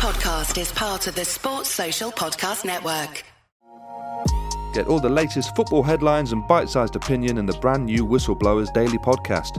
podcast is part of the Sports Social Podcast Network. Get all the latest football headlines and bite sized opinion in the brand new Whistleblowers Daily podcast.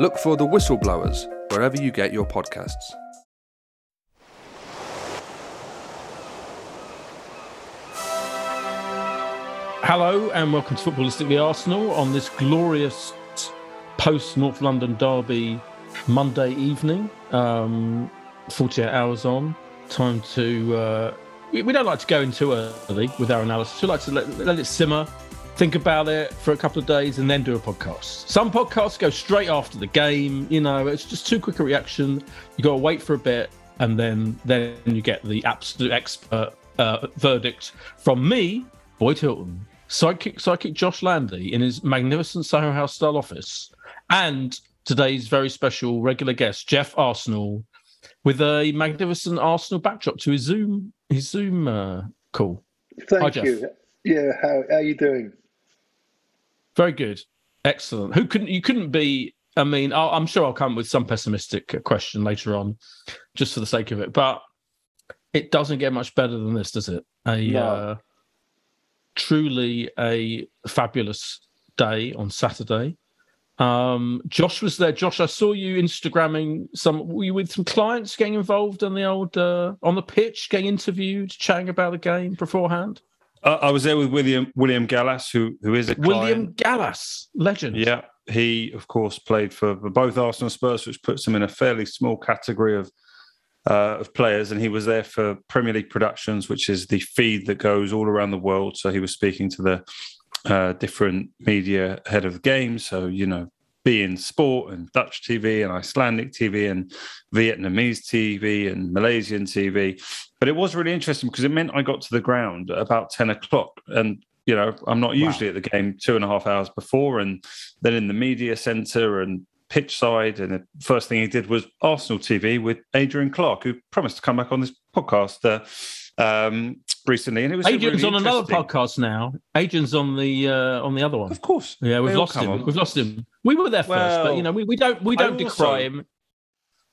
Look for the Whistleblowers wherever you get your podcasts. Hello and welcome to Footballistically Arsenal on this glorious post North London derby Monday evening. Um, 48 hours on. Time to. Uh, we, we don't like to go in too early with our analysis. We like to let, let it simmer, think about it for a couple of days, and then do a podcast. Some podcasts go straight after the game. You know, it's just too quick a reaction. You got to wait for a bit, and then then you get the absolute expert uh, verdict from me, Boyd Hilton, sidekick psychic Josh Landy in his magnificent Soho House style office, and today's very special regular guest Geoff Arsenal, with a magnificent Arsenal backdrop to his Zoom his Zoom uh, call. Thank Hi, Geoff. you. Yeah, how how you doing? Very good, excellent. Who couldn't you couldn't be? I mean, I'll, I'm sure I'll come with some pessimistic question later on, just for the sake of it. But it doesn't get much better than this, does it? A No. uh, truly a fabulous day on Saturday. Um, Josh was there. Josh, I saw you Instagramming some. Were you with some clients getting involved on the old uh, on the pitch, getting interviewed, chatting about the game beforehand? Uh, I was there with William William Gallas, who who is a William client. Gallas, legend. Yeah, he of course played for both Arsenal and Spurs, which puts him in a fairly small category of uh, of players. And he was there for Premier League Productions, which is the feed that goes all around the world. So he was speaking to the uh, different media ahead of the game. So you know, beIN Sport and Dutch TV and Icelandic TV and Vietnamese TV and Malaysian TV. But it was really interesting because it meant I got to the ground about 10 o'clock. And, you know, I'm not usually at the game two and a half hours before. And then in the media centre and pitch side. And the first thing he did was Arsenal TV with Adrian Clarke, who promised to come back on this podcast uh, um, recently. And it was Adrian's really on another podcast now. Adrian's on the uh, on the other one. Of course. Yeah, we've lost him. on. We've lost him. We were there first, but you know, we, we don't we don't also- decry him.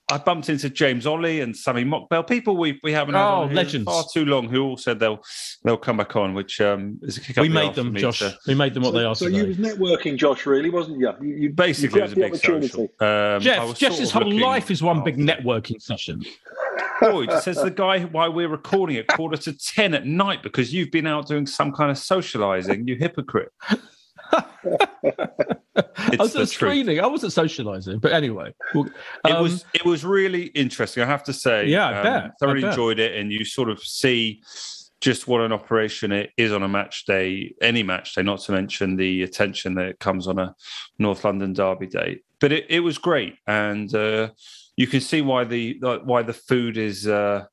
I bumped into James Olley and Sami Mokbel, people we we haven't had Oh, on legends. far too long, who all said they'll they'll come back on, which um, is a kick up We the made them, Josh. to- We made them what so, they are so today. you was networking, Josh, really, wasn't you? You, you basically, you it was a big social. Um, Geoff, Geoff's whole looking- life is one big networking session. Boyd says the guy while we're recording at quarter to ten at night because you've been out doing some kind of socializing. You hypocrite. I was at a truth. screening. I wasn't socialising, but anyway, well, It um, was it was really interesting. I have to say. um, Yeah, I bet, I Thoroughly bet. enjoyed it, and you sort of see just what an operation it is on a match day, any match day. Not to mention the attention that comes on a North London derby day. But it, it was great, and uh, you can see why the why the food is. Uh,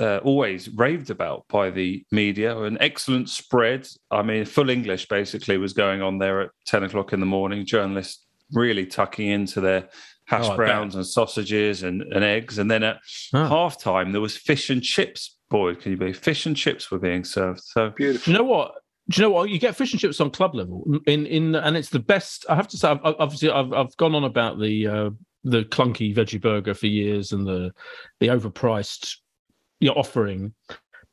uh, always raved about by the media. An excellent spread. I mean, full English basically was going on there at 10 o'clock in the morning. Journalists really tucking into their hash Oh, browns and sausages and, and eggs. And then at Ah. half time, there was fish and chips. Boy, can you believe fish and chips were being served? So Beautiful. you know what? Do you know what? You get fish and chips on club level in in, and it's the best. I have to say, I've, I've- obviously, I've I've gone on about the uh, the clunky veggie burger for years and the the overpriced you know, offering.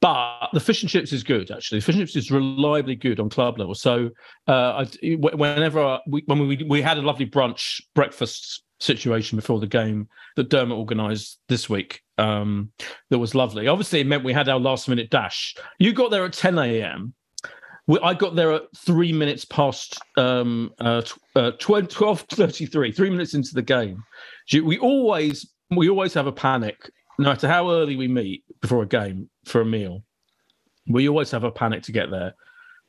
But the fish and chips is good, actually. Fish and chips is reliably good on club level. So, uh, I, whenever we, when we we had a lovely brunch breakfast situation before the game that Dermot organised this week, um, that was lovely. Obviously, it meant we had our last minute dash. You got there at ten a.m. We, I got there at three minutes past um, uh, tw- uh, 12, 12.33, three minutes into the game. We always we always have a panic, no matter how early we meet before a game for a meal. We always have a panic to get there.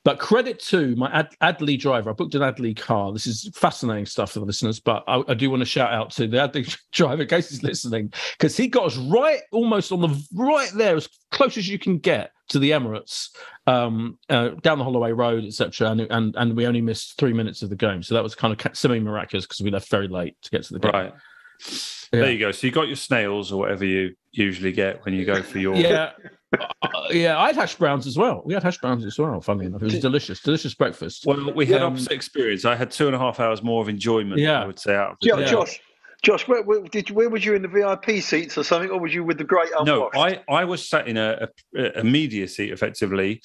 But credit to my Ad- Adley driver. I booked an Adley car. This is fascinating stuff for the listeners, but I, I do want to shout out to the Adley driver in case he's listening, because he got us right almost on the right there, as close as you can get to the Emirates um, uh, down the Holloway Road, etc., and, and and we only missed three minutes of the game. So that was kind of semi miraculous because we left very late to get to the game. Right. Yeah. There you go. So you got your snails or whatever you usually get when you go for your. Yeah. uh, yeah, I had hash browns as well. We had hash browns as well. Funny enough, it was delicious, delicious breakfast. Well, we had um, opposite experience. I had two and a half hours more of enjoyment. Yeah, I would say out. Of yeah, Josh, Josh, where, where, did where was you in the VIP seats or something, or was you with the great unwashed? No, I, I was sat in a, a, a media seat effectively,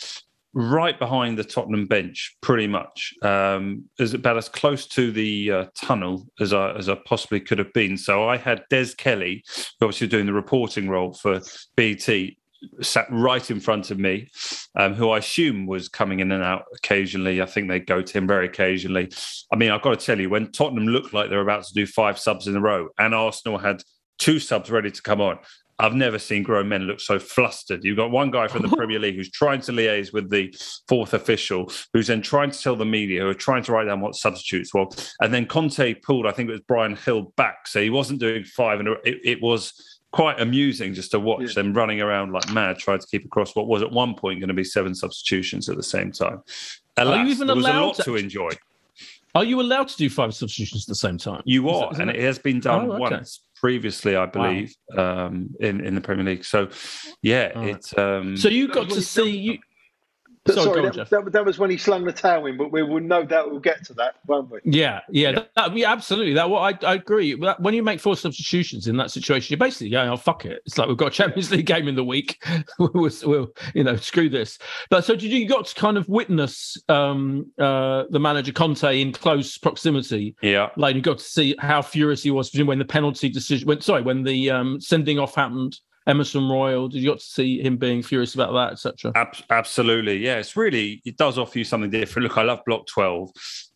right behind the Tottenham bench, pretty much, um, as about as close to the uh, tunnel as I as I possibly could have been. So I had Des Kelly, obviously doing the reporting role for BT, sat right in front of me, um, who I assume was coming in and out occasionally. I think they go to him very occasionally. I mean, I've got to tell you, when Tottenham looked like they were about to do five subs in a row, and Arsenal had two subs ready to come on. I've never seen grown men look so flustered. You've got one guy from the Premier League who's trying to liaise with the fourth official, who's then trying to tell the media, who are trying to write down what substitutes were. And then Conte pulled, I think it was Bryan Gil back. So he wasn't doing five. And it, it was quite amusing just to watch yeah. them running around like mad, trying to keep across what was at one point going to be seven substitutions at the same time. Alas, Are you even there was allowed a lot to, to enjoy. Are you allowed to do five substitutions at the same time? You are, and it, it has been done oh, okay. once previously, I believe, wow. um, in in the Premier League. So, yeah, right. it's. Um, so you got to see you. Sorry, sorry that, that, that, was when he slung the towel in, but we will no doubt we'll get to that, won't we? Yeah, yeah, yeah, that, yeah absolutely. That what I, I agree. When you make four substitutions in that situation, you're basically going, "Oh fuck it!" It's like we've got a Champions League game in the week. we'll, we'll, you know, screw this. But so did you, you got to kind of witness um, uh, the manager Conte in close proximity? Yeah, like you got to see how furious he was when the penalty decision. When sorry, when the um, sending off happened. Emerson Royal? Did you got to see him being furious about that, etc.? Ab- absolutely, yeah. It's really it does offer you something different. Look, I love Block Twelve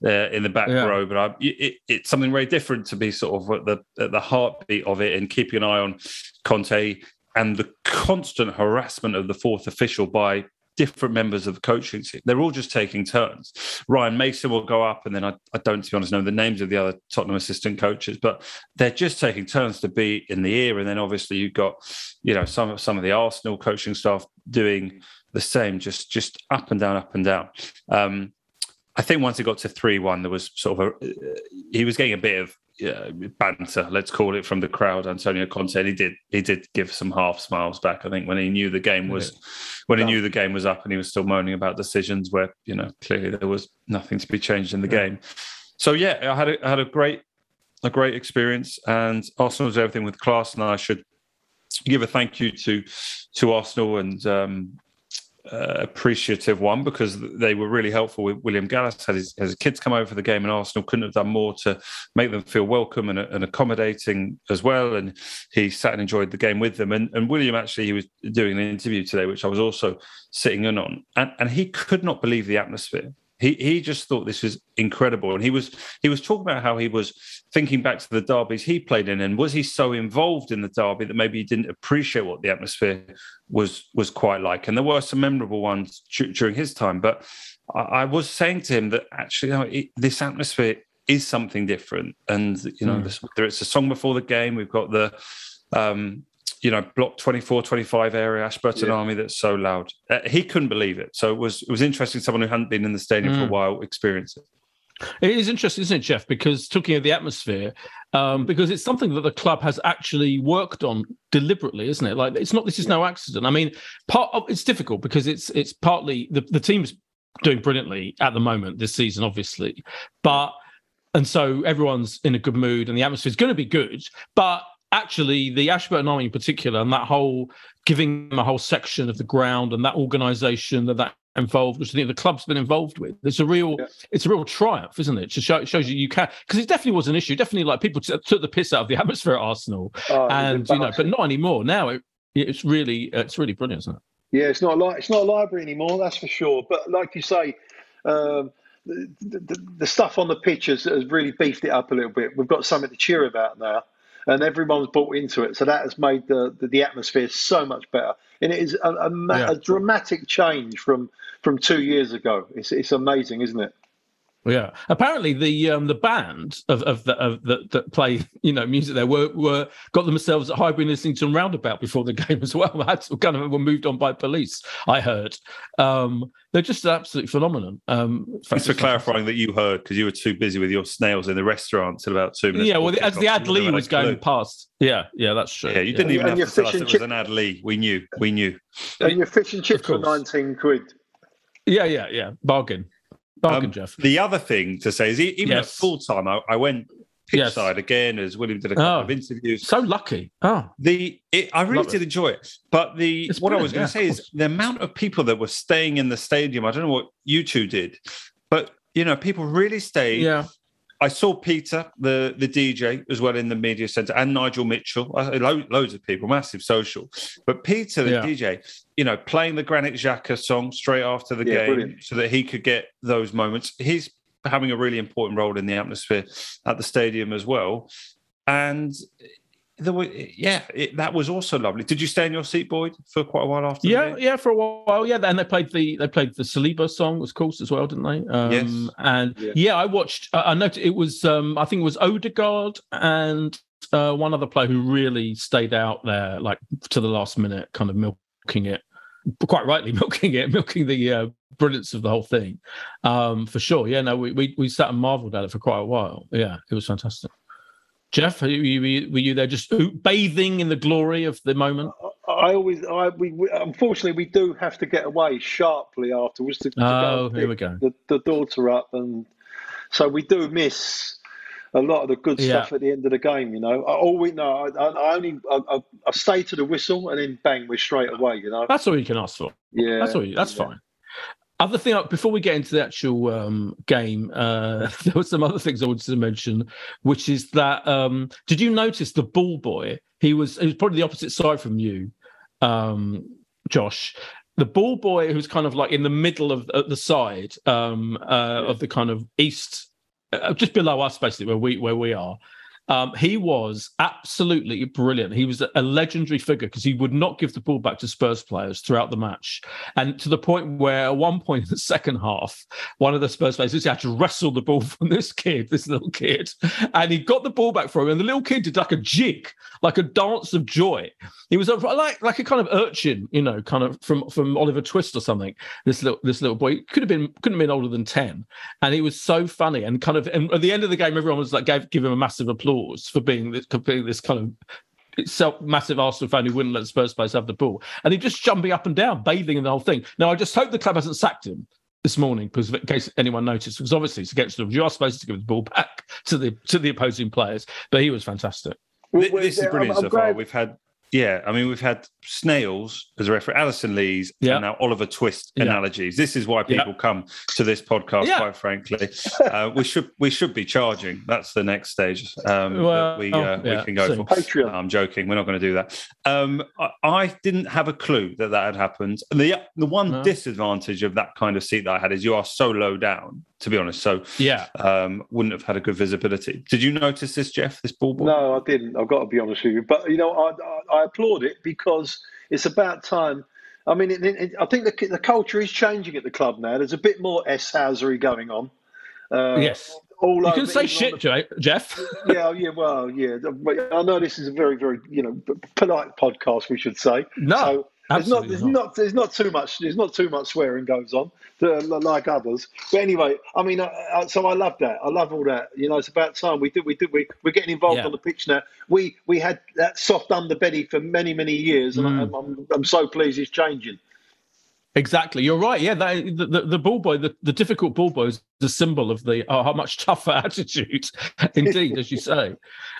uh, in the back yeah. row, but I, it, it's something very different to be sort of at the at the heartbeat of it and keeping an eye on Conte and the constant harassment of the fourth official by different members of the coaching team. They're all just taking turns. Ryan Mason will go up, and then I, I, don't, to be honest, know the names of the other Tottenham assistant coaches, but they're just taking turns to be in the ear. And then obviously you've got, you know, some of some of the Arsenal coaching staff doing the same, just just up and down, up and down. Um, I think once it got to three one, there was sort of a he was getting a bit of uh, banter, let's call it, from the crowd. Antonio Conte, he did he did give some half smiles back. I think when he knew the game was when he knew the game was up, and he was still moaning about decisions where you know clearly there was nothing to be changed in the yeah. game. So yeah, I had a, I had a great a great experience, and Arsenal was everything with class, and I should give a thank you to to Arsenal and um, uh, appreciative one because they were really helpful with William Gallas. Had his, his, kids come over for the game, and Arsenal couldn't have done more to make them feel welcome and, and, accommodating as well. And he sat and enjoyed the game with them. And, and William actually he was doing an interview today, which I was also sitting in on, and, and he could not believe the atmosphere. He he just thought this was incredible, and he was he was talking about how he was thinking back to the derbies he played in, and was he so involved in the derby that maybe he didn't appreciate what the atmosphere was was quite like. And there were some memorable ones during his time, but I, I, was saying to him that actually, you know, it, this atmosphere is something different, and you know, mm. this, whether it's a song before the game, we've got the um, you know, block 24, 25 area, Ashburton yeah. Army that's so loud. Uh, he couldn't believe it. So it was it was interesting someone who hadn't been in the stadium mm. for a mm. while experience it. It is interesting, isn't it, Geoff? Because talking of the atmosphere, um, because it's something that the club has actually worked on deliberately, isn't it? Like it's not this is no accident. I mean, part of, it's difficult because it's it's partly the, the team's doing brilliantly at the moment this season, obviously, but and so everyone's in a good mood and the atmosphere is going to be good, but actually the Ashburton Army in particular and that whole giving them a whole section of the ground and that organisation that that involved, which I think the club's been involved with. It's a real, yeah. it's a real triumph, isn't it? To show, it shows you you can because it definitely was an issue. Definitely, like people t- took the piss out of the atmosphere at Arsenal, oh, and you know, but not anymore. Now it, it's really, it's really brilliant, isn't it? Yeah, it's not like it's not a library anymore. That's for sure. But like you say. Um, the, the, the, stuff on the pitch has, has really beefed it up a little bit. We've got something to cheer about now and everyone's bought into it. So that has made the, the, the atmosphere so much better. And it is a, a, yeah. a, dramatic change from from two years ago. It's, it's amazing, isn't it? Yeah. Apparently, the um, the band of of the, of the, that play you know music there were were got themselves at Highbury Islington Roundabout before the game as well. Had to, kind of were moved on by police. I heard. Um, they're just an absolute phenomenon. Um, Thanks for clarifying that you heard because you were too busy with your snails in the restaurant till about two minutes. Yeah, well, as the ad Lee was going past. Yeah, yeah, that's true. Yeah, you didn't even and have to tell us it was an ad Lee. We knew. We knew. And your fish and chips for nineteen quid. Yeah, yeah, yeah. Bargain. Bargain, um, Geoff. The other thing to say is, even yes. at full time, I, I went pitch yes. side again as William did a couple oh, of interviews. So lucky. Oh, the it, I really Love did it. enjoy it. But the it's what I was going to yeah, say is the amount of people that were staying in the stadium. I don't know what you two did, but you know, people really stayed. Yeah. I saw Peter, the the DJ, as well in the media centre, and Nigel Mitchell. Lo- loads of people, massive social. But Peter, the yeah. DJ, you know, playing the Granit Xhaka song straight after the yeah, game, brilliant. so that he could get those moments. He's having a really important role in the atmosphere at the stadium as well. And there were, yeah, it, that was also lovely. Did you stay in your seat, Boyd, for quite a while after? Yeah, yeah, for a while. Yeah, and they played the they played the Saliba song, of course, as well, didn't they? Um, yes. And yeah. yeah. I watched. I noticed it was. Um, I think it was Odegaard and uh, one other player who really stayed out there, like to the last minute, kind of milking it. Quite rightly, milking it, milking the uh, brilliance of the whole thing, um, for sure. Yeah, no, we, we we sat and marvelled at it for quite a while. Yeah, it was fantastic. Geoff, were you, were you there just bathing in the glory of the moment? I always, I we, we unfortunately we do have to get away sharply afterwards to, to oh, here we go. The, the, daughter up, and so we do miss a lot of the good yeah. stuff at the end of the game. You know, all we know, I, I only I, I, stay to the whistle, and then bang, we're straight away. You know, that's all you can ask for. Yeah, that's all. You, that's yeah. fine. Other thing, uh, before we get into the actual um, game, uh, there were some other things I wanted to mention, which is that um, did you notice the ball boy? He was he was probably the opposite side from you, um, Josh. The ball boy who's kind of like in the middle of the side um, uh, of the kind of east, uh, just below us, basically where we where we are. Um, he was absolutely brilliant. He was a legendary figure because he would not give the ball back to Spurs players throughout the match. And to the point where, at one point in the second half, one of the Spurs players had to wrestle the ball from this kid, this little kid. And he got the ball back from him. And the little kid did like a jig, like a dance of joy. He was a, like, like a kind of urchin, you know, kind of from, from Oliver Twist or something. This little, this little boy could have been, couldn't have been older than 10. And he was so funny and kind of, and at the end of the game, everyone was like, gave, give him a massive applause applause for being this, being this kind of self massive Arsenal fan who wouldn't let the Spurs players have the ball, and he's just jumping up and down, bathing in the whole thing. Now, I just hope the club hasn't sacked him this morning, because in case anyone noticed, because obviously it's against them. You are supposed to give the ball back to the to the opposing players, but he was fantastic. This, this is brilliant I'm, I'm so glad. far. We've had yeah, I mean, we've had snails as a reference, Addison Lees, yeah. and now Oliver Twist yeah. analogies. This is why people yeah. come to this podcast. Quite frankly, uh, we should we should be charging. That's the next stage um, well, that we uh, we can go so. for. Patreon. I'm joking. We're not going to do that. Um, I, I, didn't have a clue that that had happened. The the one no. disadvantage of that kind of seat that I had is you are so low down to be honest. So yeah, um, wouldn't have had a good visibility. Did you notice this, Geoff? This ball? No, I didn't. I've got to be honest with you. But you know, I, I, I applaud it because it's about time. I mean, it, it, I think the, the culture is changing at the club now. There's a bit more s housery going on. Uh, yes. All you can say shit, the, Geoff. yeah, yeah, well, yeah. I know this is a very, very, you know, polite podcast. We should say. No. So, there's not, there's not. there's not too much, there's not too much swearing goes on, to, like others. But anyway, I mean, I, I, so I love that. I love all that. You know, it's about time we did, we did, we we're getting involved yeah. on the pitch now. We we had that soft underbelly for many many years, and mm. I'm, I'm, I'm so pleased it's changing. Exactly, you're right. Yeah, that, the, the, the ball boy, the, the difficult ball boy is the symbol of the oh, how much tougher attitude. Indeed, as you say,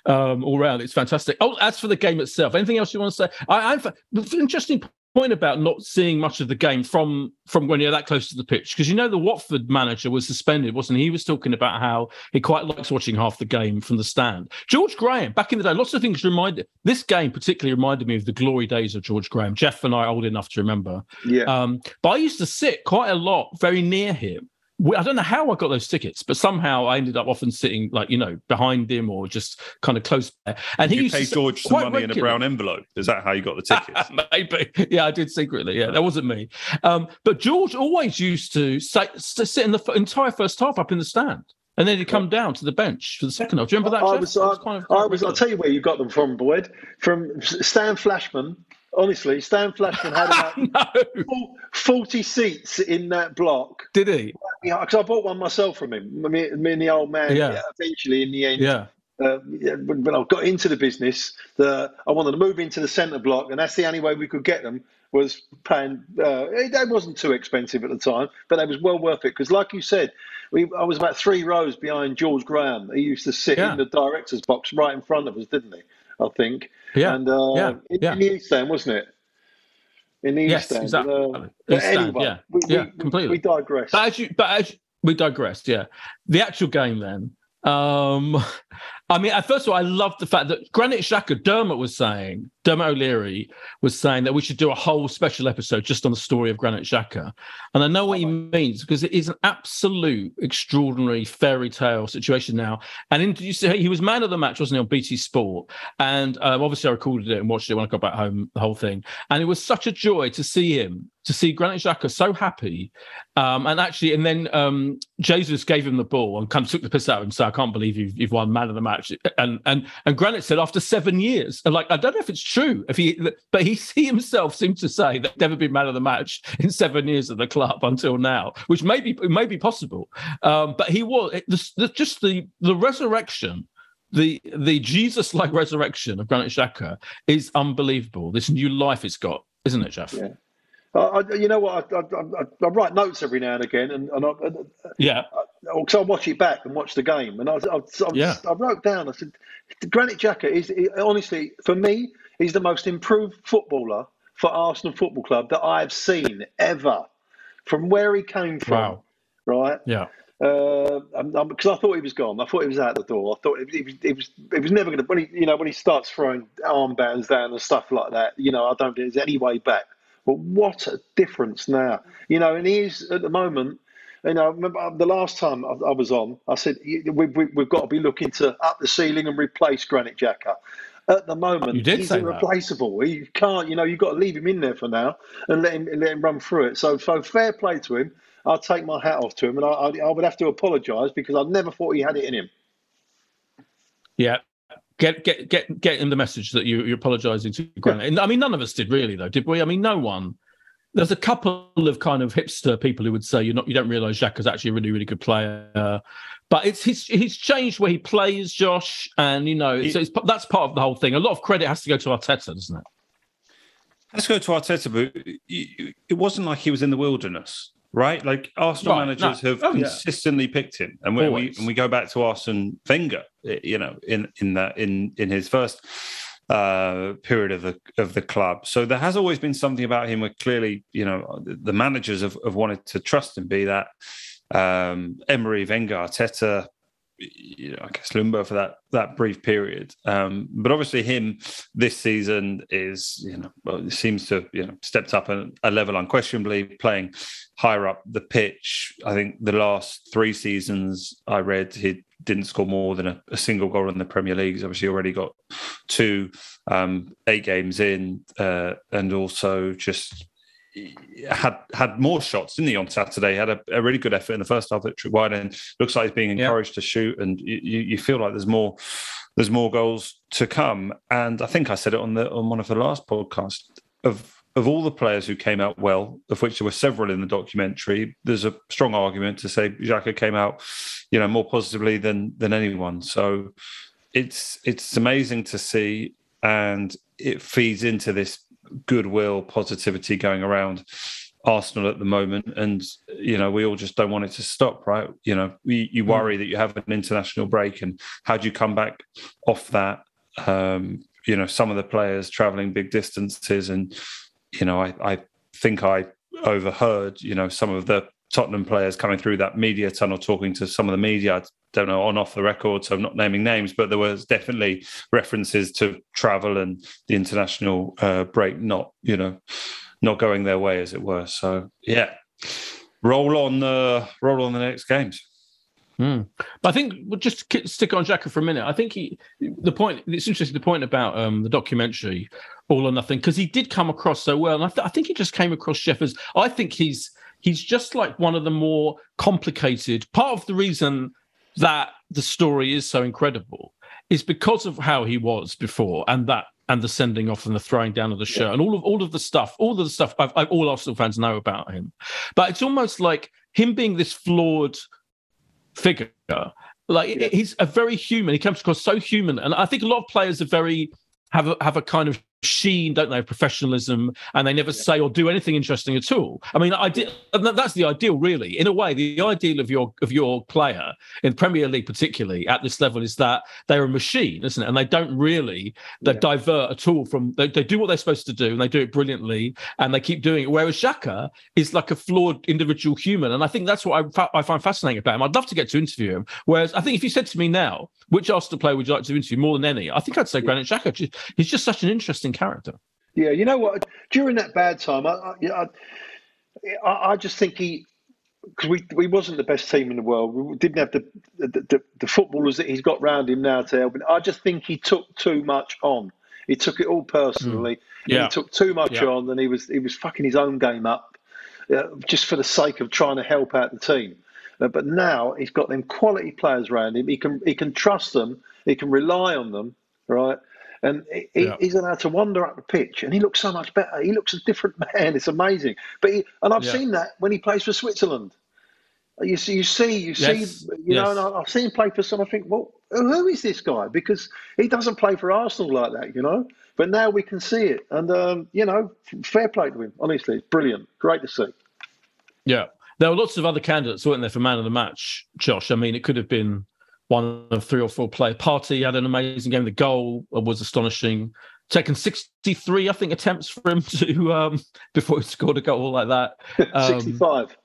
um, all round, it's fantastic. Oh, as for the game itself, anything else you want to say? I, I've interesting point about not seeing much of the game from from when you're that close to the pitch because you know the Watford manager was suspended, wasn't he? He was talking about how he quite likes watching half the game from the stand. George Graham, back in the day, lots of things reminded this game particularly reminded me of the glory days of George Graham. Geoff and I are old enough to remember. Yeah. Um, but I used to sit quite a lot very near him I don't know how I got those tickets, but somehow I ended up often sitting like you know behind him or just kind of close by. And Did he you used pay to, George some money in a brown envelope. Is that how you got the tickets? Maybe, yeah, I did secretly. Yeah, that wasn't me. Um, but George always used to, say, to sit in the f- entire first half up in the stand, and then he'd come down to the bench for the second half. Do you remember that? I Geoff? was, That I, kind of- I was, I'll tell you where you got them from, Boyd. From Stan Flashman. Honestly, Stan Flashman had about no, 40 seats in that block. did he? Yeah, because I bought one myself from him. Me, me and the old man, Yeah. yeah, eventually, in the end, Yeah, uh, yeah, when, when I got into the business, the, I wanted to move into the centre block, and that's the only way we could get them was paying. Uh, it, it wasn't too expensive at the time, but it was well worth it because, like you said, we, I was about three rows behind George Graham. He used to sit Yeah. in the director's box right in front of us, didn't he? I think. yeah, And uh, yeah, in, yeah. in the East Stand, wasn't it? In the Yes, East Stand. exactly. Uh, East Stand, anyway, yeah. we, Yeah, we, completely. We digress. But as you, but as we digressed, yeah. The actual game then. Um, I mean, first of all, I love the fact that Granit Xhaka, Dermot was saying, Dermot O'Leary was saying that we should do a whole special episode just on the story of Granit Xhaka. And I know what he means because it is an absolute extraordinary fairy tale situation now. And in, you see, he was man of the match, wasn't he, on BT Sport? And um, obviously, I recorded it and watched it when I got back home, the whole thing. And it was such a joy to see him, to see Granit Xhaka so happy. Um, and actually, and then um, Jesus gave him the ball and kind of took the piss out of him. So I can't believe you've, you've won man of the match. And and and Granit said after seven years, and like I don't know if it's true, if he, but he, he himself seemed to say that never been man of the match in seven years at the club until now, which may be may be possible. Um, but he was it, the, the, just the the resurrection the the Jesus like resurrection of Granit Xhaka is unbelievable. This new life it's got, isn't it, Geoff? Yeah. I, you know what? I, I, I, I write notes every now and again, and, and I, Yeah. because I watch it back and watch the game, and I, I, I, Yeah. I wrote down. I said, Granit Xhaka is honestly for me, he's the most improved footballer for Arsenal Football Club that I've seen ever. From where he came from, Wow. right? Yeah. Uh, because um, I thought he was gone. I thought he was out the door. I thought he, he was, he was, he was never going to. When he, you know, when he starts throwing armbands down and stuff like that, you know, I don't think there's any way back. But what a difference now, you know. And he is at the moment. You know, remember uh, the last time I, I was on, I said we, we, we've got to be looking to up the ceiling and replace Granit Xhaka. At the moment, You did he's say that. irreplaceable. He can't, you know, you've got to leave him in there for now and let him let him run through it. So, so fair play to him. I'll take my hat off to him, and I, I, I would have to apologise because I never thought he had it in him. Yeah. Get get get get him the message that you, you're apologising to Granit. And, I mean, none of us did really, though, did we? I mean, no one. There's a couple of kind of hipster people who would say you're not, you don't realise Xhaka's actually a really, really good player. But it's he's he's changed where he plays, Josh, and you know, so it's, that's part of the whole thing. A lot of credit has to go to Arteta, doesn't it? Let's go to Arteta, but it it wasn't like he was in the wilderness, right? Like Arsenal Right, managers no. have Oh, yeah. consistently picked him, and when we and we go back to Arsene Wenger, eh, you know, in in that in in his first uh period of the of the club. So there has always been something about him where clearly, you know, the the managers have, have wanted to trust him, be that um Emery, Wenger, Arteta, you know, I guess Ljungberg for that that brief period. Um, but obviously, him this season is you know well, it seems to you know stepped up a, a level unquestionably, playing higher up the pitch. I think the last three seasons I read he didn't score more than a, a single goal in the Premier League. He's obviously already got two, um, eight games in, uh, and also just had had more shots, didn't he, on Saturday? Had a, a really good effort in the first half at Trick Wide, and looks like he's being Yeah. encouraged to shoot. And you, you you feel like there's more there's more goals to come. And I think I said it on the on one of the last podcasts of of all the players who came out well, of which there were several in the documentary. There's a strong argument to say Xhaka came out, you know, more positively than than anyone. So it's it's amazing to see, and it feeds into this goodwill, positivity going around Arsenal at the moment. And you know, we all just don't want it to stop, right? You know, you, you worry that you have an international break, and how do you come back off that? Um, you know, some of the players traveling big distances, and you know, I, I think I overheard, you know, some of the Tottenham players coming through that media tunnel talking to some of the media. I don't know on off the record, so I'm not naming names, but there was definitely references to travel and the international uh, break not, you know, not going their way, as it were. So yeah, roll on the roll on the next games. Mm. But I think we'll just stick on Xhaka for a minute. I think he, the point, it's interesting the point about um, the documentary, All or Nothing, because he did come across so well. And I, th- I think he just came across Geoff as, I think he's, he's just like one of the more complicated. Part of the reason that the story is so incredible is because of how he was before and that and the sending off and the throwing down of the shirt yeah. and all of all of the stuff, all of the stuff I've, I've, all Arsenal fans know about him. But it's almost like him being this flawed figure. Like yeah. he's a very human. He comes across so human, and I think a lot of players are very have a, have a kind of sheen, don't they, professionalism, and they never yeah. say or do anything interesting at all. I mean, I did, that's the ideal, really. In a way, the ideal of your of your player in Premier League, particularly at this level, is that they're a machine, isn't it? And they don't really they yeah. divert at all from they, they do what they're supposed to do, and they do it brilliantly, and they keep doing it. Whereas Xhaka is like a flawed individual human, and I think that's what I, fa- I find fascinating about him. I'd love to get to interview him. Whereas I think if you said to me now, which Arsenal player would you like to interview more than any? I think I'd say Granit Xhaka. He's just such an interesting interesting character. Yeah, you know what? During that bad time, I, I, I, I just think he because we we wasn't the best team in the world. We didn't have the the, the, the footballers that he's got round him now to help him. I just think he took too much on. He took it all personally. Mm. Yeah. He took too much yeah. on, and he was he was fucking his own game up, uh, just for the sake of trying to help out the team. Uh, but now he's got them quality players around him. He can he can trust them. He can rely on them. Right and he, yeah. he's allowed to wander up the pitch, and he looks so much better. He looks a different man. It's amazing. But he, and I've yeah. seen that when he plays for Switzerland. You see, you see, you yes. see, you yes. know, and I've seen him play for some. I think, well, who is this guy? Because he doesn't play for Arsenal like that, you know. But now we can see it, and um, you know, fair play to him. Honestly, it's brilliant. Great to see. Yeah, there were lots of other candidates, weren't there, for man of the match, Josh? I mean, it could have been one of three or four player. Partey had an amazing game. The goal was astonishing. Taken 63, I think, attempts for him to um, before he scored a goal like that. Um, 65.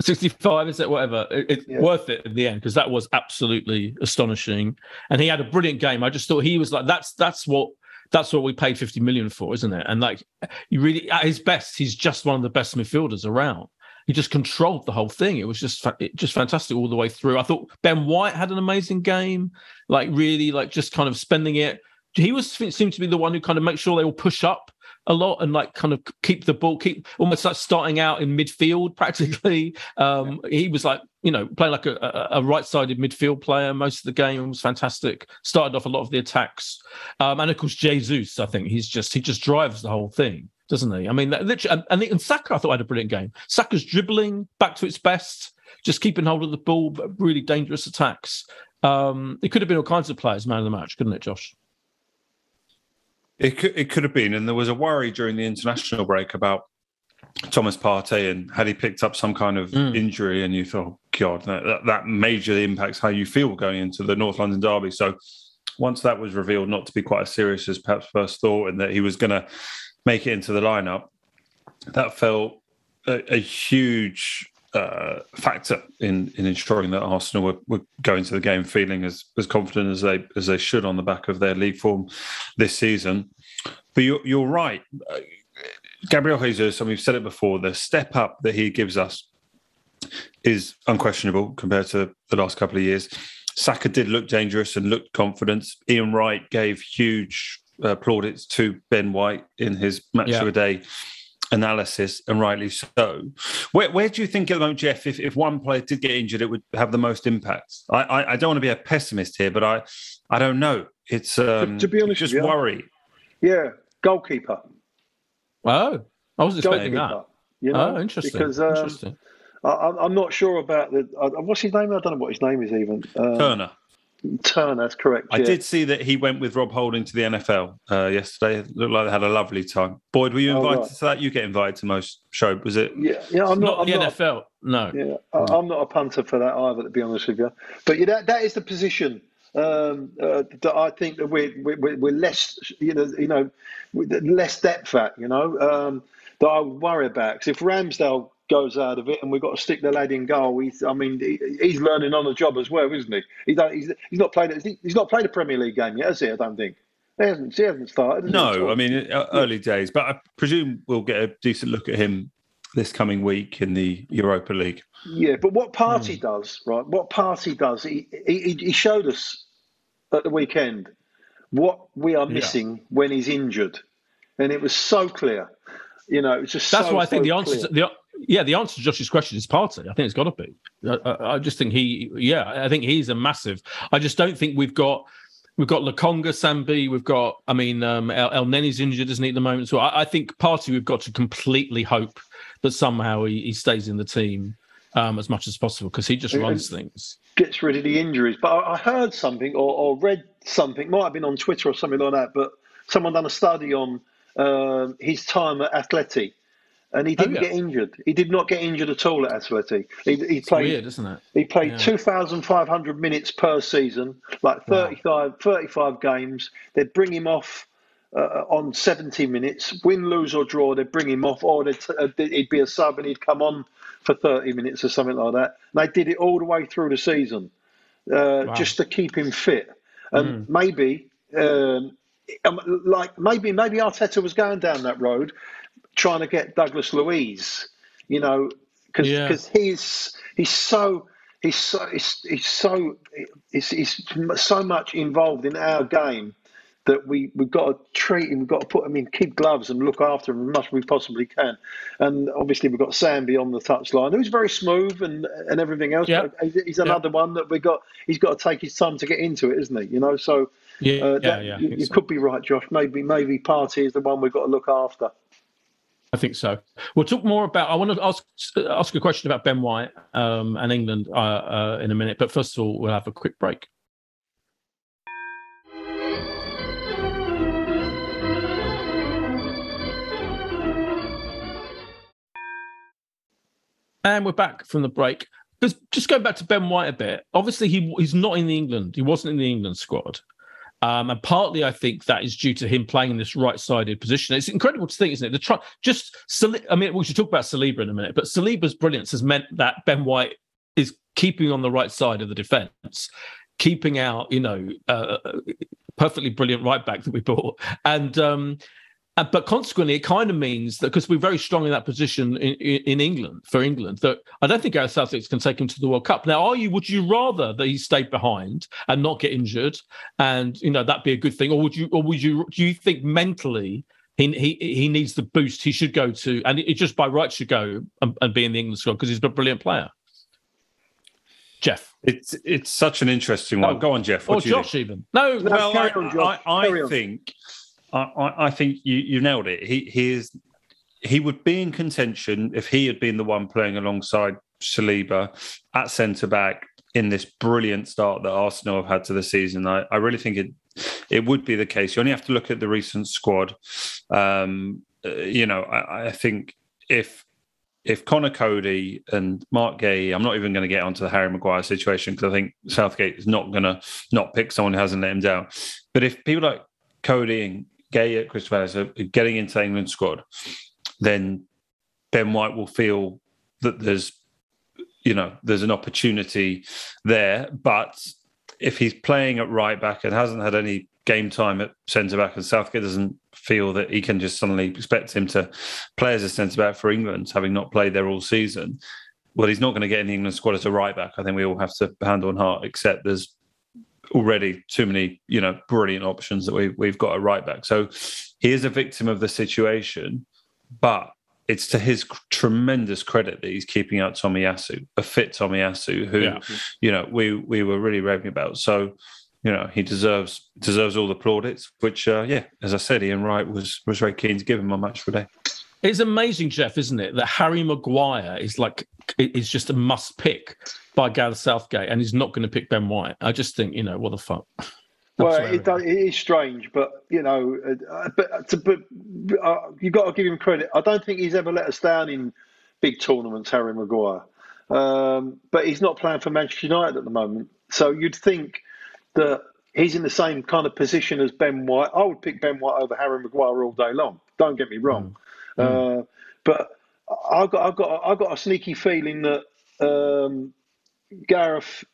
65 is it whatever it's yeah. worth it in the end because that was absolutely astonishing and he had a brilliant game i just thought he was like that's that's what that's what we paid 50 million for isn't it and like you really at his best he's just one of the best midfielders around he just controlled the whole thing. It was just just fantastic all the way through. I thought Ben White had an amazing game, like really like just kind of spending it. He was seemed to be the one who kind of makes sure they all push up a lot and like kind of keep the ball, keep almost like starting out in midfield practically. Um, yeah. He was like, you know, playing like a, a, a right-sided midfield player most of the game. Was fantastic. Started off a lot of the attacks, um, and of course Jesus. I think he's just he just drives the whole thing doesn't he? I mean, literally, and, and Saka, I thought had a brilliant game. Saka's dribbling back to its best, just keeping hold of the ball, but really dangerous attacks. Um, it could have been all kinds of players man of the match, couldn't it, Josh? It could, it could have been, and there was a worry during the international break about Thomas Partey and had he picked up some kind of mm. injury, and you thought, God, that, that, that majorly impacts how you feel going into the North London derby. So once that was revealed not to be quite as serious as perhaps first thought, and that he was going to make it into the lineup, that felt a, a huge uh, factor in in ensuring that Arsenal were, were going to the game feeling as as confident as they as they should on the back of their league form this season. But you're you're right, Gabriel Jesus. And we've said it before. The step up that he gives us is unquestionable compared to the last couple of years. Saka did look dangerous and looked confident. Ian Wright gave huge uh, plaudits to Ben White in his match yeah. of the day analysis, and rightly so. Where, where do you think at the moment, Geoff, if, if one player did get injured, it would have the most impact? I, I, I don't want to be a pessimist here, but I I don't know. It's um, to, to be honest, just you, worry. Yeah, goalkeeper. Oh, I was expecting goalkeeper, that. You know, oh, interesting. Because um, interesting. I, am not sure about the. Uh, what's his name? I don't know what his name is even. Um, Turner. Turn, that's correct. I yeah. did see that he went with Rob Holding to the NFL uh, yesterday. It looked like they had a lovely time. Boyd, were you invited oh, right. to that? You get invited to most shows, was it? Yeah, yeah. I'm not, not I'm the not, NFL. No. Yeah, I, am not a punter for that either, to be honest with you. But yeah, that, that is the position um, uh, that I think that we're, we're, we're less, you know, you know, less depth at, you know, um, that I would worry about. Because if Ramsdale goes out of it, and we've got to stick the lad in goal. He's, I mean, he, he's learning on the job as well, isn't he? He's, he's, he's not played. He's not played a Premier League game yet, has he? I don't think. He hasn't. He hasn't started. No, I mean early days, but I presume we'll get a decent look at him this coming week in the Europa League. Yeah, but what Partey mm. does, right? What Partey does, he, he, he showed us at the weekend what we are missing yeah. when he's injured, and it was so clear. You know, it's just that's so, why I think so the answer. To, the, yeah, the answer to Josh's question is Partey. I think it's got to be. I, I, just think he. Yeah, I think he's a massive. I just don't think we've got. We've got Lokonga, Sambi. We've got. I mean, um, El, Elneny's injured, isn't he, at the moment? So I, I think Partey. We've got to completely hope that somehow he, he stays in the team um, as much as possible because he just runs things. Gets rid of the injuries. But I, I heard something or, or, read something, might have been on Twitter or something like that, but someone done a study on um, his time at Atleti. And he didn't oh, yeah. get injured. He did not get injured at all at Atleti. He, he played, weird, isn't it? He played yeah. 2,500 minutes per season, like 35, wow. 35 games. They'd bring him off uh, on 70 minutes, win, lose, or draw, they'd bring him off, or uh, he'd be a sub and he'd come on for 30 minutes or something like that. And they did it all the way through the season uh, wow. just to keep him fit. And mm. maybe, um, um, like maybe, maybe Arteta was going down that road, trying to get Douglas Luiz, you know, because yeah. he's he's so. He's so he's, he's so he's, he's so much involved in our game that we, we've got to treat him, we've got to put him in kid gloves and look after him as much as we possibly can. And obviously, we've got Sambi on the touchline, who's very smooth and and everything else. Yep. He's another yep. one that we got. He's got to take his time to get into it, isn't he? You know, so yeah, uh, that, yeah, yeah, you, you so. could be right, Josh. Maybe maybe Partey is the one we've got to look after. I think so. We'll talk more about. I want to ask ask a question about Ben White um, and England uh, uh, in a minute, but first of all, we'll have a quick break. And we're back from the break. Just, just going back to Ben White a bit. Obviously, he he's not in the England. He wasn't in the England squad. Um, and partly, I think that is due to him playing in this right-sided position. It's incredible to think, isn't it? The try, just, I mean, we should talk about Saliba in a minute, but Saliba's brilliance has meant that Ben White is keeping on the right side of the defence, keeping out, you know, uh, perfectly brilliant right back that we bought, and um, uh, but consequently, it kind of means that because we're very strong in that position in, in, in, England for England, that I don't think our Southgate can take him to the World Cup. Now, are you? Would you rather that he stayed behind and not get injured, and you know that be a good thing, or would you? Or would you? Do you think mentally he he he needs the boost? He should go to, and it just by right should go and, and be in the England squad because he's a brilliant player. Geoff, it's it's such an interesting one. Oh, go on, Geoff. What or Josh, think? even. No, well, I, on, I, I think I, I think you, you nailed it. He he is he would be in contention if he had been the one playing alongside Saliba at centre back in this brilliant start that Arsenal have had to the season. I, I really think it it would be the case. You only have to look at the recent squad. Um, uh, you know, I, I, think if if Conor Coady and Marc Guéhi, I'm not even going to get onto the Harry Maguire situation because I think Southgate is not going to not pick someone who hasn't let him down. But if people like Cody and Guéhi at Crystal Palace are getting into the England squad, then Ben White will feel that there's, you know, there's an opportunity there. But if he's playing at right back and hasn't had any game time at centre back, and Southgate doesn't feel that he can just suddenly expect him to play as a centre back for England, having not played there all season. Well, he's not going to get in the England squad as a right back. I think we all have to hand on heart accept there's already too many, you know, brilliant options that we've we've got a right back. So he is a victim of the situation, but it's to his tremendous credit that he's keeping out Tommy Tomiyasu, a fit Tommy Tomiyasu, who, yeah. you know, we we were really raving about. So, you know, he deserves deserves all the plaudits. Which, uh, yeah, as I said, Ian Wright was was very keen to give him on match for day. It's amazing, Geoff, isn't it, that Harry Maguire is like is just a must pick by Gareth Southgate, and he's not going to pick Ben White. I just think, you know, what the fuck. well, it, does, it is strange, but you know, uh, but to, but uh, you've got to give him credit. I don't think he's ever let us down in big tournaments, Harry Maguire. Um, but he's not playing for Manchester United at the moment, so you'd think that he's in the same kind of position as Ben White. I would pick Ben White over Harry Maguire all day long. Don't get me wrong, mm. uh, but I've got I've got I've got a sneaky feeling that um, Gareth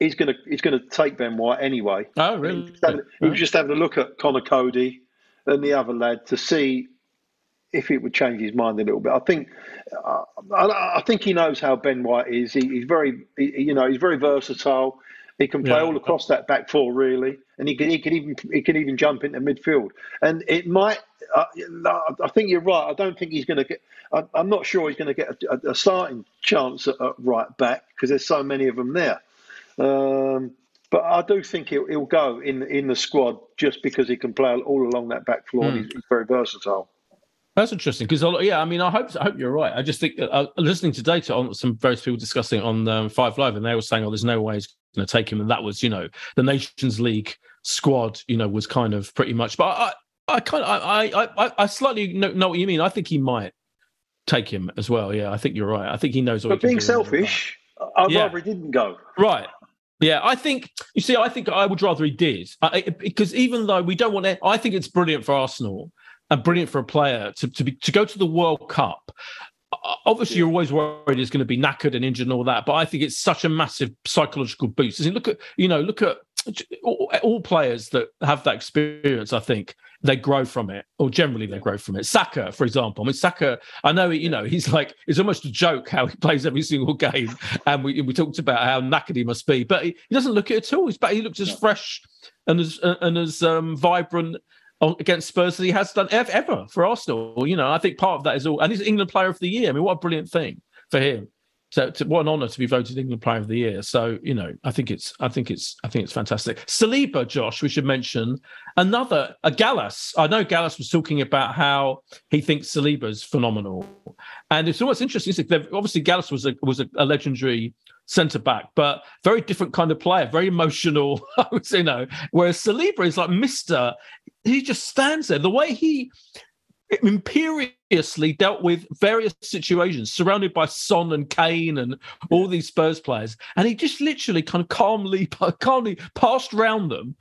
is going to he's going to take Ben White anyway. Oh, really? He was just having, a look at Conor Coady and the other lad to see if it would change his mind a little bit. I think uh, I, I, think he knows how Ben White is. He, he's very, he, you know, he's very versatile. He can play yeah. all across that back four really, and he can he can even he can even jump into midfield. And it might. Uh, I think you're right. I don't think he's going to get. I, am not sure he's going to get a, a, starting chance at, at right back because there's so many of them there. Um, but I do think he'll, he'll, go in in the squad just because he can play all along that back floor. Mm. And he's, he's very versatile. That's interesting because yeah, I mean, I hope I hope you're right. I just think uh, listening to data on some various people discussing on um, Five Live, and they were saying, "Oh, there's no way he's going to take him," and that was, you know, the Nations League squad, you know, was kind of pretty much. But I, I kind of, I, I, I slightly know, know, what you mean. I think he might take him as well. Yeah, I think you're right. I think he knows what. But being selfish, I'd yeah. rather he didn't go. Right. Yeah, I think you see. I think I would rather he did I, because even though we don't want to, I think it's brilliant for Arsenal and brilliant for a player to to be to go to the World Cup. Obviously, you're always worried he's going to be knackered and injured and all that, but I think it's such a massive psychological boost. I mean, look at you know, look at all, all players that have that experience. I think they grow from it, or generally they grow from it. Saka, for example, I mean, Saka, I know, you know, he's like, it's almost a joke how he plays every single game. And we, we talked about how knackered he must be, but he, he doesn't look it at all. He's, he looks as fresh and as, and as um, vibrant against Spurs as he has done ever for Arsenal. You know, I think part of that is all, and he's England Player of the Year. I mean, what a brilliant thing for him. So, to, what an honour to be voted England Player of the Year. So, you know, I think it's, I think it's, I think it's fantastic. Saliba, Josh, we should mention another, a Gallas. I know Gallas was talking about how he thinks Saliba's phenomenal, and it's almost interesting. Obviously, Gallas was a was a, a legendary centre back, but very different kind of player, very emotional. You know, whereas Saliba is like Mister. He just stands there. The way he imperiously dealt with various situations, surrounded by Son and Kane and all these Spurs players, and he just literally kind of calmly, calmly passed around them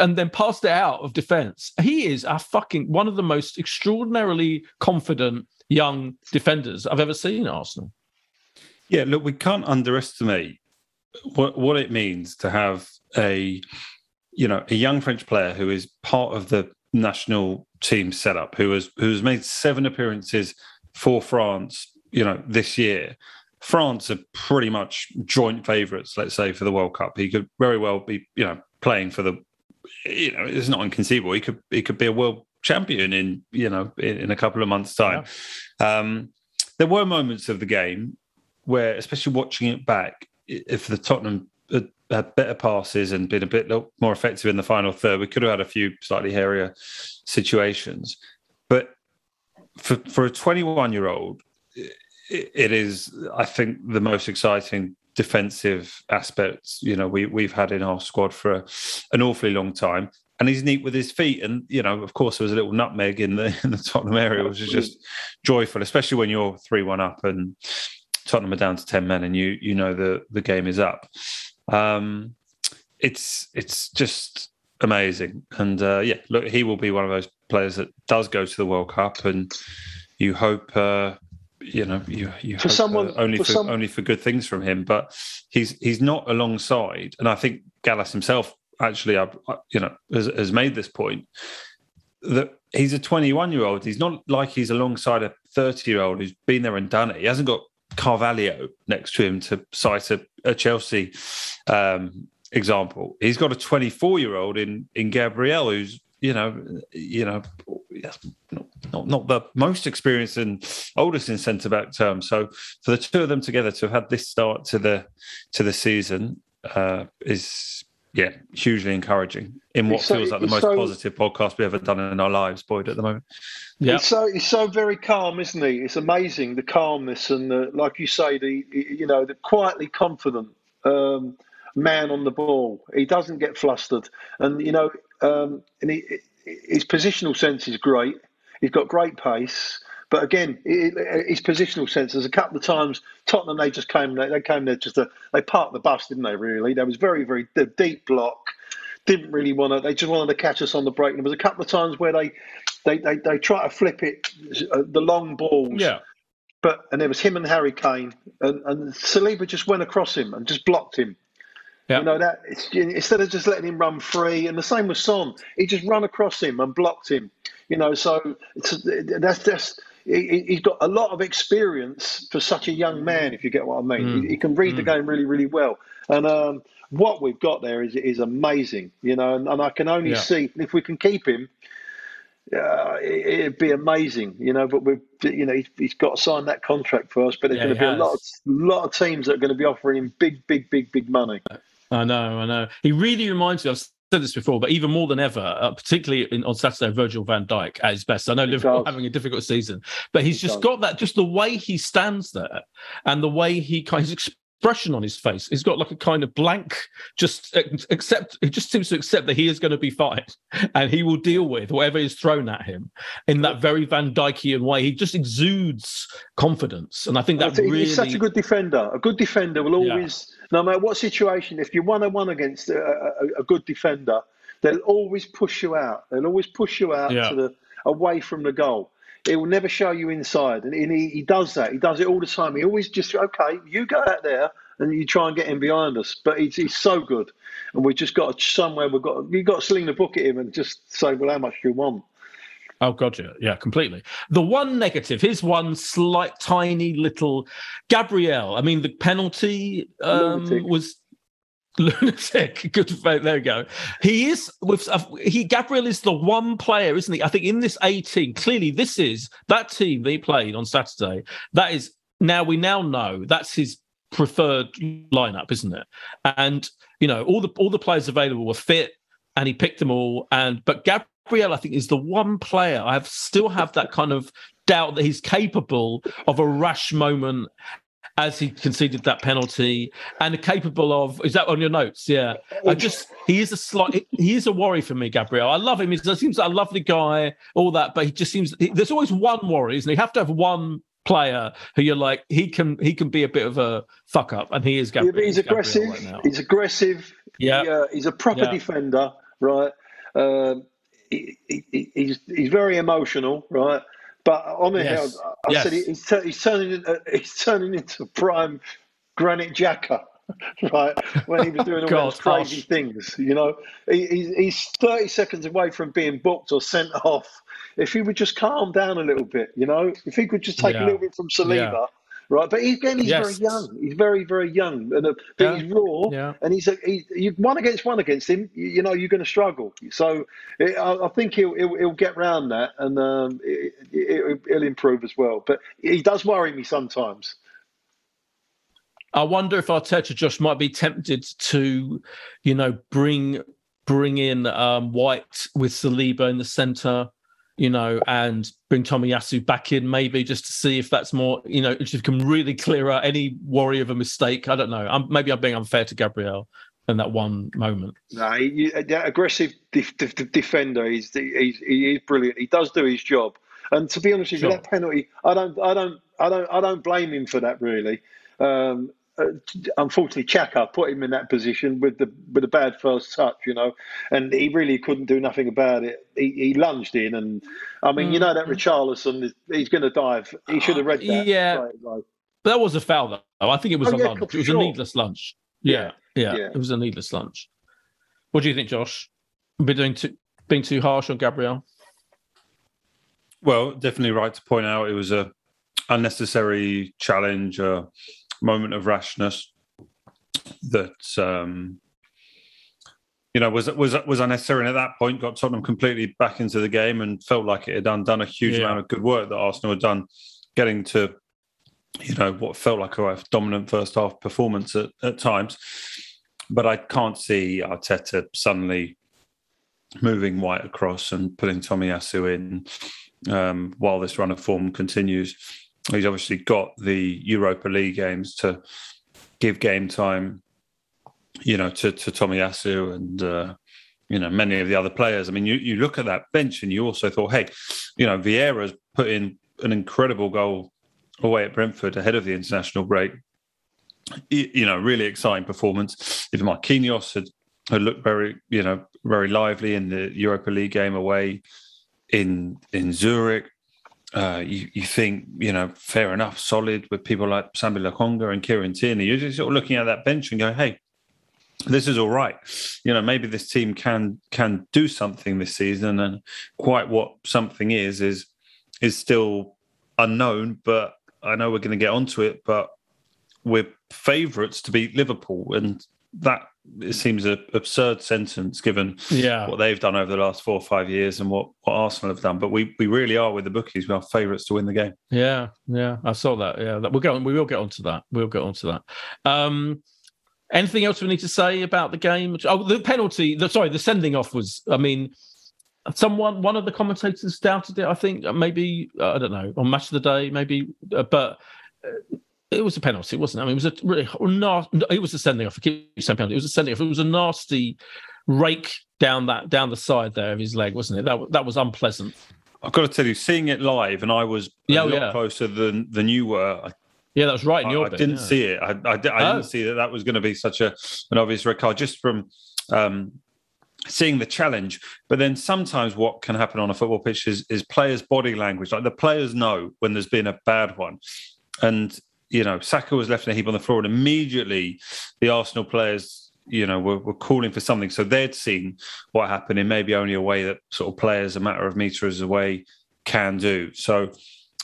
and then passed it out of defence. He is a fucking one of the most extraordinarily confident young defenders I've ever seen at Arsenal. Yeah, look, we can't underestimate what what it means to have a you know a young French player who is part of the national team setup, who has who has made seven appearances for France, you know, this year. France are pretty much joint favourites, let's say, for the World Cup. He could very well be, you know, playing for the, you know, it's not inconceivable. He could he could be a world champion in, you know, in, in a couple of months' time. Yeah. Um, there were moments of the game where, especially watching it back, if the Tottenham had, better passes and been a bit more effective in the final third, we could have had a few slightly hairier situations. But for for a 21 year old, it is, I think, the most exciting defensive aspects you know we we've had in our squad for a, an awfully long time. And he's neat with his feet and you know of course there was a little nutmeg in the in the Tottenham area which is just joyful especially when you're 3-1 up and Tottenham are down to 10 men and you you know the the game is up um it's it's just amazing. And uh, yeah, look, he will be one of those players that does go to the World Cup, and you hope. Uh, you know, you, you for hope, someone uh, only for, for some... only for good things from him, but he's he's not alongside, and I think Gallas himself actually, uh, you know, has, has made this point that he's a 21 year old. He's not like he's alongside a 30 year old who's been there and done it. He hasn't got Carvalho next to him to cite a, a Chelsea um, example. He's got a 24 year old in in Gabriel who's you know you know not, not the most experienced and oldest in centre back terms. So for the two of them together to have had this start to the to the season uh, is yeah hugely encouraging in what so, feels like the most so, positive podcast we've ever done in our lives, Boyd. At the moment, yeah, it's so it's so very calm, isn't he? It's amazing the calmness and the like you say the you know the quietly confident. Um, man on the ball. He doesn't get flustered, and you know, um, and he, his positional sense is great. He's got great pace. But again, his positional sense. There's a couple of times Tottenham they just came they came there just to they parked the bus, didn't they? Really, there was very very the deep block. Didn't really want to. They just wanted to catch us on the break. And there was a couple of times where they they they, they try to flip it, uh, the long balls. Yeah. But and there was him and Harry Kane, and, and Saliba just went across him and just blocked him. You know that instead of just letting him run free, and the same with Son, he just run across him and blocked him. You know, so that's that's he, has got a lot of experience for such a young man. If you get what I mean, mm. he, he, can read mm. the game really, really well. And um, what we've got there is is amazing, you know. And, and I can only yeah. see if we can keep him. Uh, it, would be amazing, you know. But we've, you know, he's, he's got to sign that contract for us. But there's yeah, going to be has. a lot, of, lot of teams that are going to be offering him big, big, big, big money. I know, I know. He really reminds me. I've said this before, but even more than ever, uh, particularly in, on Saturday, Virgil Van Dijk at his best. I know Liverpool having a difficult season, but he's just got that. Just the way he stands there, and the way he kind of expression on his face. He's got like a kind of blank, just accept. He just seems to accept that he is going to be fine, and he will deal with whatever is thrown at him in that very Van Dijkian way. He just exudes confidence, and I think that really... he's such a good defender. A good defender will always. No matter what situation, if you're one on one against a, a, a, good defender, they'll always push you out. They'll always push you out yeah. to the away from the goal. It will never show you inside. And, he, he does that. He does it all the time. He always just, okay, you go out there and you try and get him behind us. But he's, he's so good. And we've just got somewhere, we've got, you've got to sling the book at him and just say, well, how much do you want? Oh god, yeah, completely. The one negative, his one slight, tiny little Gabriel. I mean, the penalty um, was lunatic. Good. There we go. He is with uh, he. Gabriel is the one player, isn't he? I think in this 18, clearly this is that team they played on Saturday. That is now we now know that's his preferred lineup, isn't it? And you know all the all the players available were fit, and he picked them all. And but Gabriel, I think, is the one player I have still have that kind of doubt that he's capable of a rash moment as he conceded that penalty and capable of is that on your notes? Yeah. I just he is a slight he is a worry for me gabriel. I love him. He seems like a lovely guy all that but he just seems there's always one worry isn't he? You have to have one player who you're like he can he can be a bit of a fuck up and he is Gabriel, yeah, he's aggressive. right he's aggressive. Yeah. He, uh, he's a proper yeah. defender right? Uh, he, he, he's he's very emotional right but on the yes. hill, I yes. said he's, he's, turning uh, he's turning into prime Granit Xhaka, right? When he was doing all God, those crazy harsh. things, you know, he, he's thirty seconds away from being booked or sent off. If he would just calm down a little bit, you know, if he could just take yeah. a little bit from Saliba. Yeah right? But again, he's yes. very young. He's very, very young, and uh, yeah. he's raw. Yeah. And he's a, he, you one against one against him. You, you know, you're going to struggle. So it, I, I, think he'll, he'll, he'll get round that, and um, it, it, he'll improve as well. But he does worry me sometimes. I wonder if Arteta just might be tempted to, you know, bring bring in um, White with Saliba in the centre you know, and bring Tomiyasu back in maybe just to see if that's more, you know, if you can really clear out any worry of a mistake. I don't know. I'm, maybe I'm being unfair to Gabriel in that one moment. No, he, that aggressive def, def, defender. He's, he's he is brilliant. He does do his job. And to be honest with you, that penalty, I don't, I don't, I don't, I don't blame him for that really. Um, uh, unfortunately, Xhaka put him in that position with the with a bad first touch, you know, and he really couldn't do nothing about it. He, he lunged in, and I mean, mm. you know that Richarlison, he's going to dive. He should have read that. Yeah, right, right. but that was a foul, though. I think it was oh, a yeah, lunge. It was sure. a needless lunge. Yeah, yeah, yeah, it was a needless lunge. What do you think, Josh? Been doing too, being too harsh on Gabriel? Well, definitely right to point out it was a unnecessary challenge. Uh, moment of rashness that um, you know was was was unnecessary. And at that point, got Tottenham completely back into the game and felt like it had done done a huge yeah. amount of good work that Arsenal had done, getting to you know what felt like a dominant first half performance at, at times. But I can't see Arteta suddenly moving White across and putting Tomiyasu in um, while this run of form continues he's obviously got the Europa League games to give game time, you know, to, to Tomiyasu and, uh, you know, many of the other players. I mean, you, you look at that bench and you also thought, hey, you know, Vieira's put in an incredible goal away at Brentford ahead of the international break. You know, really exciting performance. If Marquinhos had, had looked very, you know, very lively in the Europa League game away in in Zurich, uh, you, you think, you know, fair enough, solid with people like Sambi Lokonga and Kieran Tierney. You're just sort of looking at that bench and going, hey, this is all right. You know, maybe this team can can do something this season, and quite what something is is is still unknown, but I know we're going to get onto it. But we're favourites to beat Liverpool, and that it seems an absurd sentence given yeah. what they've done over the last four or five years and what, what Arsenal have done. But we we really are with the bookies. We are favourites to win the game. Yeah, yeah, I saw that. Yeah, we'll go. We will get onto that. We'll get onto that. Um, anything else we need to say about the game? Oh, the penalty. The, sorry, the sending off was. I mean, someone, one of the commentators doubted it. I think maybe I don't know on Match of the Day, maybe, uh, but. It was a penalty, wasn't it? I mean, it was a really nasty. It was a sending off. I keep saying penalty. It was a sending off. It was a nasty rake down that down the side there of his leg, wasn't it? That that was unpleasant. I've got to tell you, seeing it live, and I was a Yeah, oh, lot yeah. closer than than you were. I, Yeah, that was right in I, your I bit. didn't yeah. see it. I, I, I Oh. didn't see that that was going to be such a an obvious red card just from um, seeing the challenge. But then sometimes what can happen on a football pitch is is players' body language. Like the players know when there's been a bad one, and you know Saka was left in a heap on the floor, and immediately the Arsenal players. You know, were, were calling for something, so they'd seen what happened in maybe only a way that sort of players a matter of meters away can do. So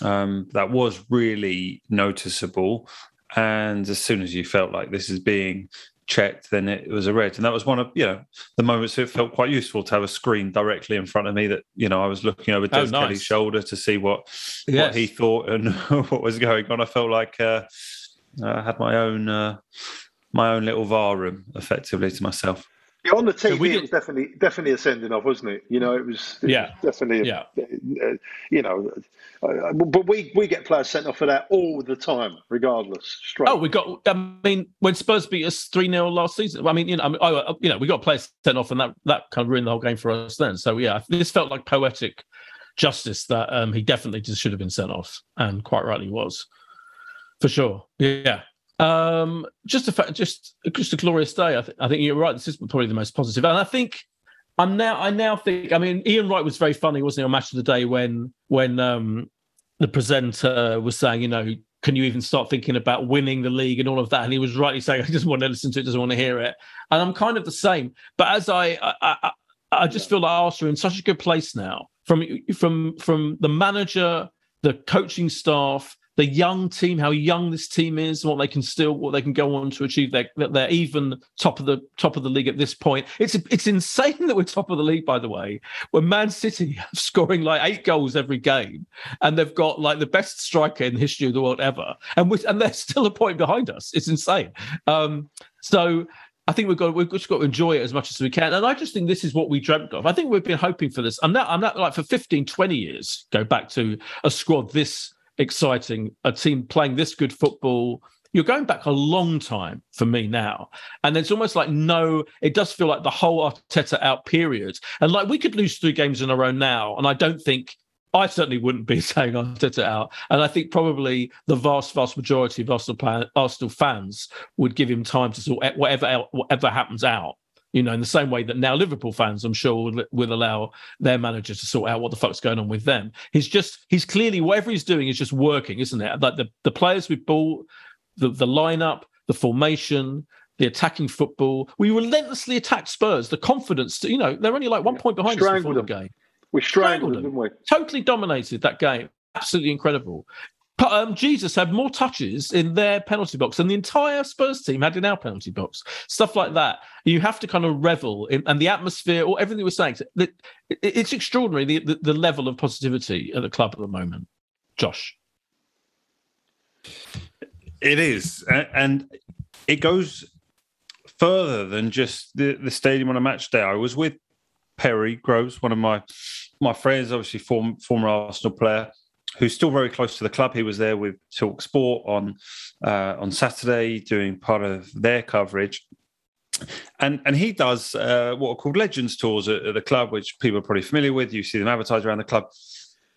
um, that was really noticeable. And as soon as you felt like this is being checked, then it was a red. And that was one of you know the moments it felt quite useful to have a screen directly in front of me that you know I was looking over Oh, nice. Kelly's shoulder to see what Yes. what he thought and what was going on. I felt like uh, I had my own uh, my own little VAR room effectively to myself. Yeah, on the TV, we it was definitely definitely a sending off, wasn't it? You know, it was, it Yeah. was definitely. A, Yeah. uh, you know, uh, but we we get players sent off for that all the time, regardless. Straight. Oh, we got. I mean, when Spurs beat us three 0 last season. I mean, you know, I mean, oh, you know, we got players sent off, and that that kind of ruined the whole game for us then. So yeah, this felt like poetic justice that um, he definitely just should have been sent off, and quite rightly was, for sure. Yeah. Um, just a fa- just just a glorious day. I, th- I think you're right. This is probably the most positive. and I think I'm now. I now think. I mean, Ian Wright was very funny, wasn't he, on Match of the Day when when um, the presenter was saying, you know, can you even start thinking about winning the league and all of that? And he was rightly saying, I just want to listen to it, doesn't want to hear it. And I'm kind of the same. But as I, I, I, I just feel like Arsenal are in such a good place now from from from the manager, the coaching staff, the young team, how young this team is, what they can still, what they can go on to achieve. They're, they're even top of the top of the league at this point. It's it's insane that we're top of the league, by the way. When Man City are scoring like eight goals every game, and they've got like the best striker in the history of the world ever, and we and they're still a point behind us. It's insane. Um, so I think we've got we've just got to enjoy it as much as we can. And I just think this is what we dreamt of. I think we've been hoping for this. I'm not I'm not like for 15, 20 years, go back to a squad this exciting, a team playing this good football. You're going back a long time for me now. And it's almost like no, it does feel like the whole Arteta out period. And like we could lose three games in a row now. And I don't think I certainly wouldn't be saying Arteta out. And I think probably the vast, vast majority of Arsenal, Arsenal fans would give him time to sort whatever whatever happens out. You know, in the same way that now Liverpool fans, I'm sure, will, will allow their manager to sort out what the fuck's going on with them. He's just, he's clearly, whatever he's doing is just working, isn't it? Like the, the players we've bought, the, the lineup, the formation, the attacking football. We relentlessly attacked Spurs. The confidence, to, you know, they're only like one point behind us Strangled before the game we strangled strangled them, them. didn't we? totally dominated that game. Absolutely incredible. Um, Jesus had more touches in their penalty box than the entire Spurs team had in our penalty box. Stuff like that. You have to kind of revel in, and the atmosphere, or everything we're saying. That it, it's extraordinary the, the the level of positivity at the club at the moment. Josh, It is, and it goes further than just the, the stadium on a match day. I was with Perry Groves, one of my my friends, obviously form, former Arsenal player, who's still very close to the club. He was there with Talk Sport on uh, on Saturday, doing part of their coverage. And and he does uh, what are called Legends tours at, at the club, which people are probably familiar with. You see them advertised around the club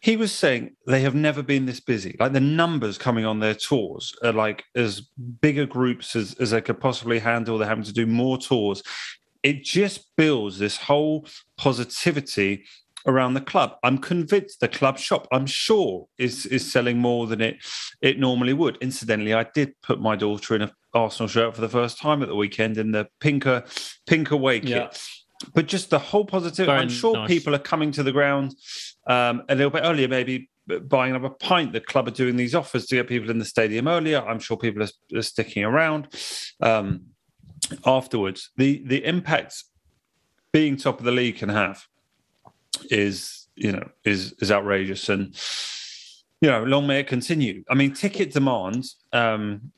he was saying they have never been this busy. Like the numbers coming on their tours are like as bigger groups as, as they could possibly handle. They're having to do more tours. It just builds this whole positivity around the club. I'm convinced the club shop, I'm sure, is is selling more than it it normally would. Incidentally, I did put my daughter in a Arsenal shirt for the first time at the weekend in the pinker pink away kit. Yeah. But just the whole positivity. Very I'm sure nice. people are coming to the ground um, a little bit earlier, maybe buying another pint. The club are doing these offers to get people in the stadium earlier. I'm sure people are, are sticking around um, afterwards. The the impact being top of the league can have is you know is is outrageous and you know long may it continue. I mean, ticket demand. Um,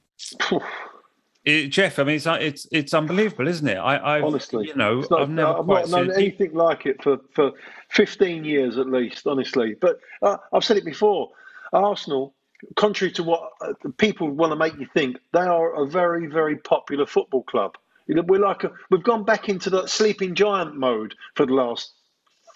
it, Geoff, I mean, it's it's it's unbelievable, isn't it? I, I've, honestly, you know, not, I've never I've not known anything like it for for fifteen years at least, honestly. But uh, I've said it before. Arsenal, contrary to what uh, people want to make you think, they are a very very popular football club. You know, we're like a, we've gone back into that sleeping giant mode for the last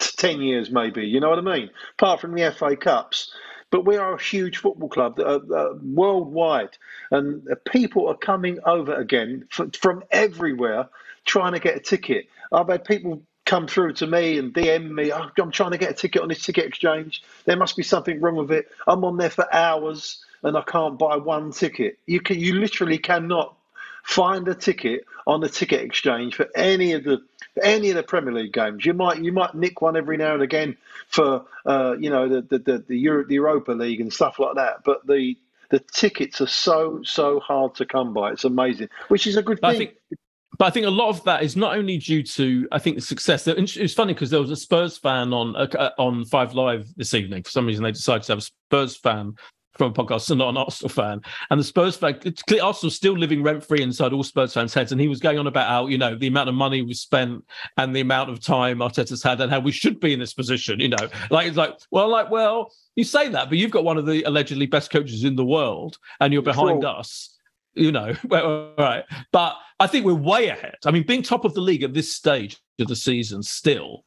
t- ten years, maybe. You know what I mean? Apart from the FA Cups. But we are a huge football club uh, uh, worldwide, and people are coming over again f- from everywhere trying to get a ticket. I've had people come through to me and DM me, oh, I'm trying to get a ticket on this ticket exchange. There must be something wrong with it. I'm on there for hours and I can't buy one ticket. You can, you literally cannot find a ticket on the ticket exchange for any of the any of the Premier League games. You might you might nick one every now and again for uh, you know the the the, the, Euro, the Europa League and stuff like that. But the the tickets are so so hard to come by. It's amazing, which is a good But I thing. think, but I think a lot of that is not only due to I think the success. It's funny because there was a Spurs fan on uh, on Five Live this evening. For some reason, they decided to have a Spurs fan from a podcast and not an Arsenal fan. And the Spurs fan, it's clear Arsenal's still living rent free inside all Spurs fans' heads. And he was going on about how, you know, the amount of money we spent and the amount of time Arteta's had and how we should be in this position, you know. Like, it's like, well, like, well, you say that, but you've got one of the allegedly best coaches in the world and you're behind us. You know, right. But I think we're way ahead. I mean, being top of the league at this stage of the season still,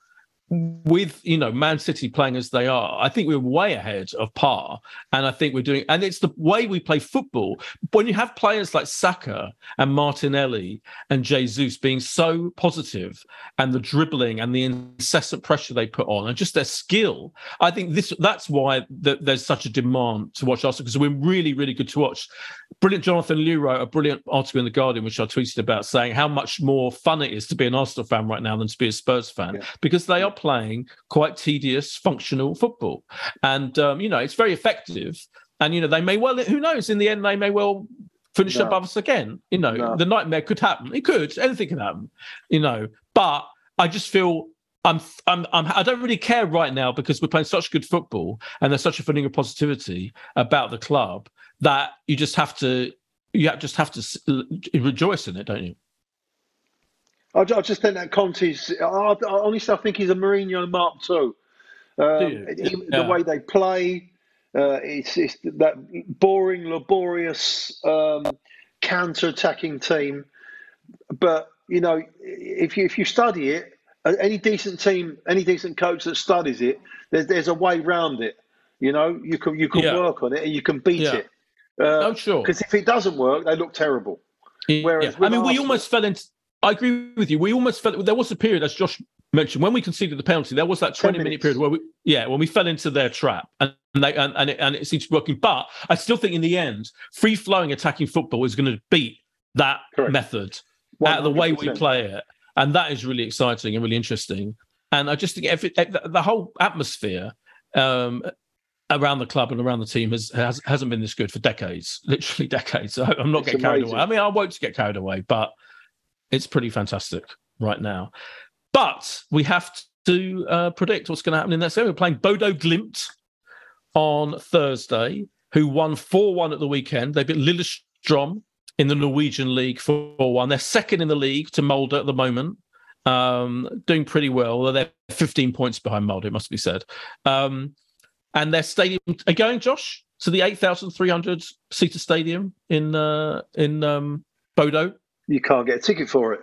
with you know Man City playing as they are, I think we're way ahead of par, and I think we're doing. And it's the way we play football. When you have players like Saka and Martinelli and Jesus being so positive, and the dribbling and the incessant pressure they put on, and just their skill, I think this that's why th- there's such a demand to watch Arsenal because we're really really good to watch. Brilliant, Jonathan Liew wrote a brilliant article in the Guardian, which I tweeted about, saying how much more fun it is to be an Arsenal fan right now than to be a Spurs fan Yeah. because they are playing quite tedious, functional football, and um, you know it's very effective. And you know they may well, who knows? In the end, they may well finish No. above us again. You know, No. the nightmare could happen. It could. Anything can happen. You know, but I just feel. I'm, I'm, I'm, I don't really care right now because we're playing such good football and there's such a feeling of positivity about the club that you just have to, you have- just have to rejoice in it, don't you? I, I just think that Conte's. I, I, honestly, I think he's a Mourinho Mark too. Um, he- Yeah. The way they play, uh, it's, it's that boring, laborious, um, counter-attacking team. But you know, if you if you study it, any decent team, any decent coach that studies it, there's there's a way round it. You know, you can you can Yeah. work on it and you can beat Yeah. it. Uh, Oh, sure. Because if it doesn't work, they look terrible. Whereas Yeah. I mean, we almost fell into. I agree with you. We almost felt There was a period, as Josh mentioned, when we conceded the penalty. There was that twenty minute period where we, yeah, when we fell into their trap, and and they, and, and, it, and it seems to be working. But I still think in the end, free flowing attacking football is going to beat that Correct. method out of the way we play it, and that is really exciting and really interesting. And I just think if the, the whole atmosphere um, around the club and around the team has, has hasn't been this good for decades, literally decades. So I'm not It's getting carried away. I mean, I won't get carried away, but it's pretty fantastic right now. But we have to uh, predict what's going to happen in that series. We're playing Bodo Glimt on Thursday, who won 4 1 at the weekend. They beat Lillestrøm in the Norwegian League 4 1. They're second in the league to Molde at the moment, um, doing pretty well. They're 15 points behind Molde, it must be said. Um, and their stadium are going, Josh, to the 8,300 seater stadium in uh, in um, Bodo. You can't get a ticket for it.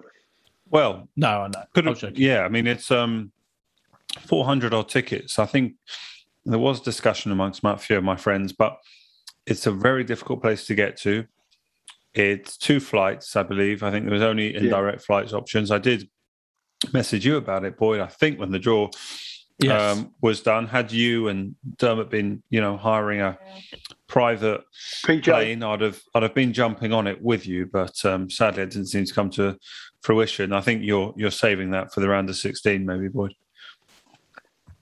Well, No, I know. Could have, yeah, I mean it's um, four hundred odd tickets. I think there was discussion amongst a few of my friends, but it's a very difficult place to get to. It's two flights, I believe. I think there was only indirect flights options. I did message you about it, Boyd. I think when the draw Yes. um, was done, had you and Dermot been, you know, hiring a private PJ, plane, I'd have I'd have been jumping on it with you, but um, sadly it didn't seem to come to fruition. I think you're you're saving that for the round of sixteen, maybe, Boyd.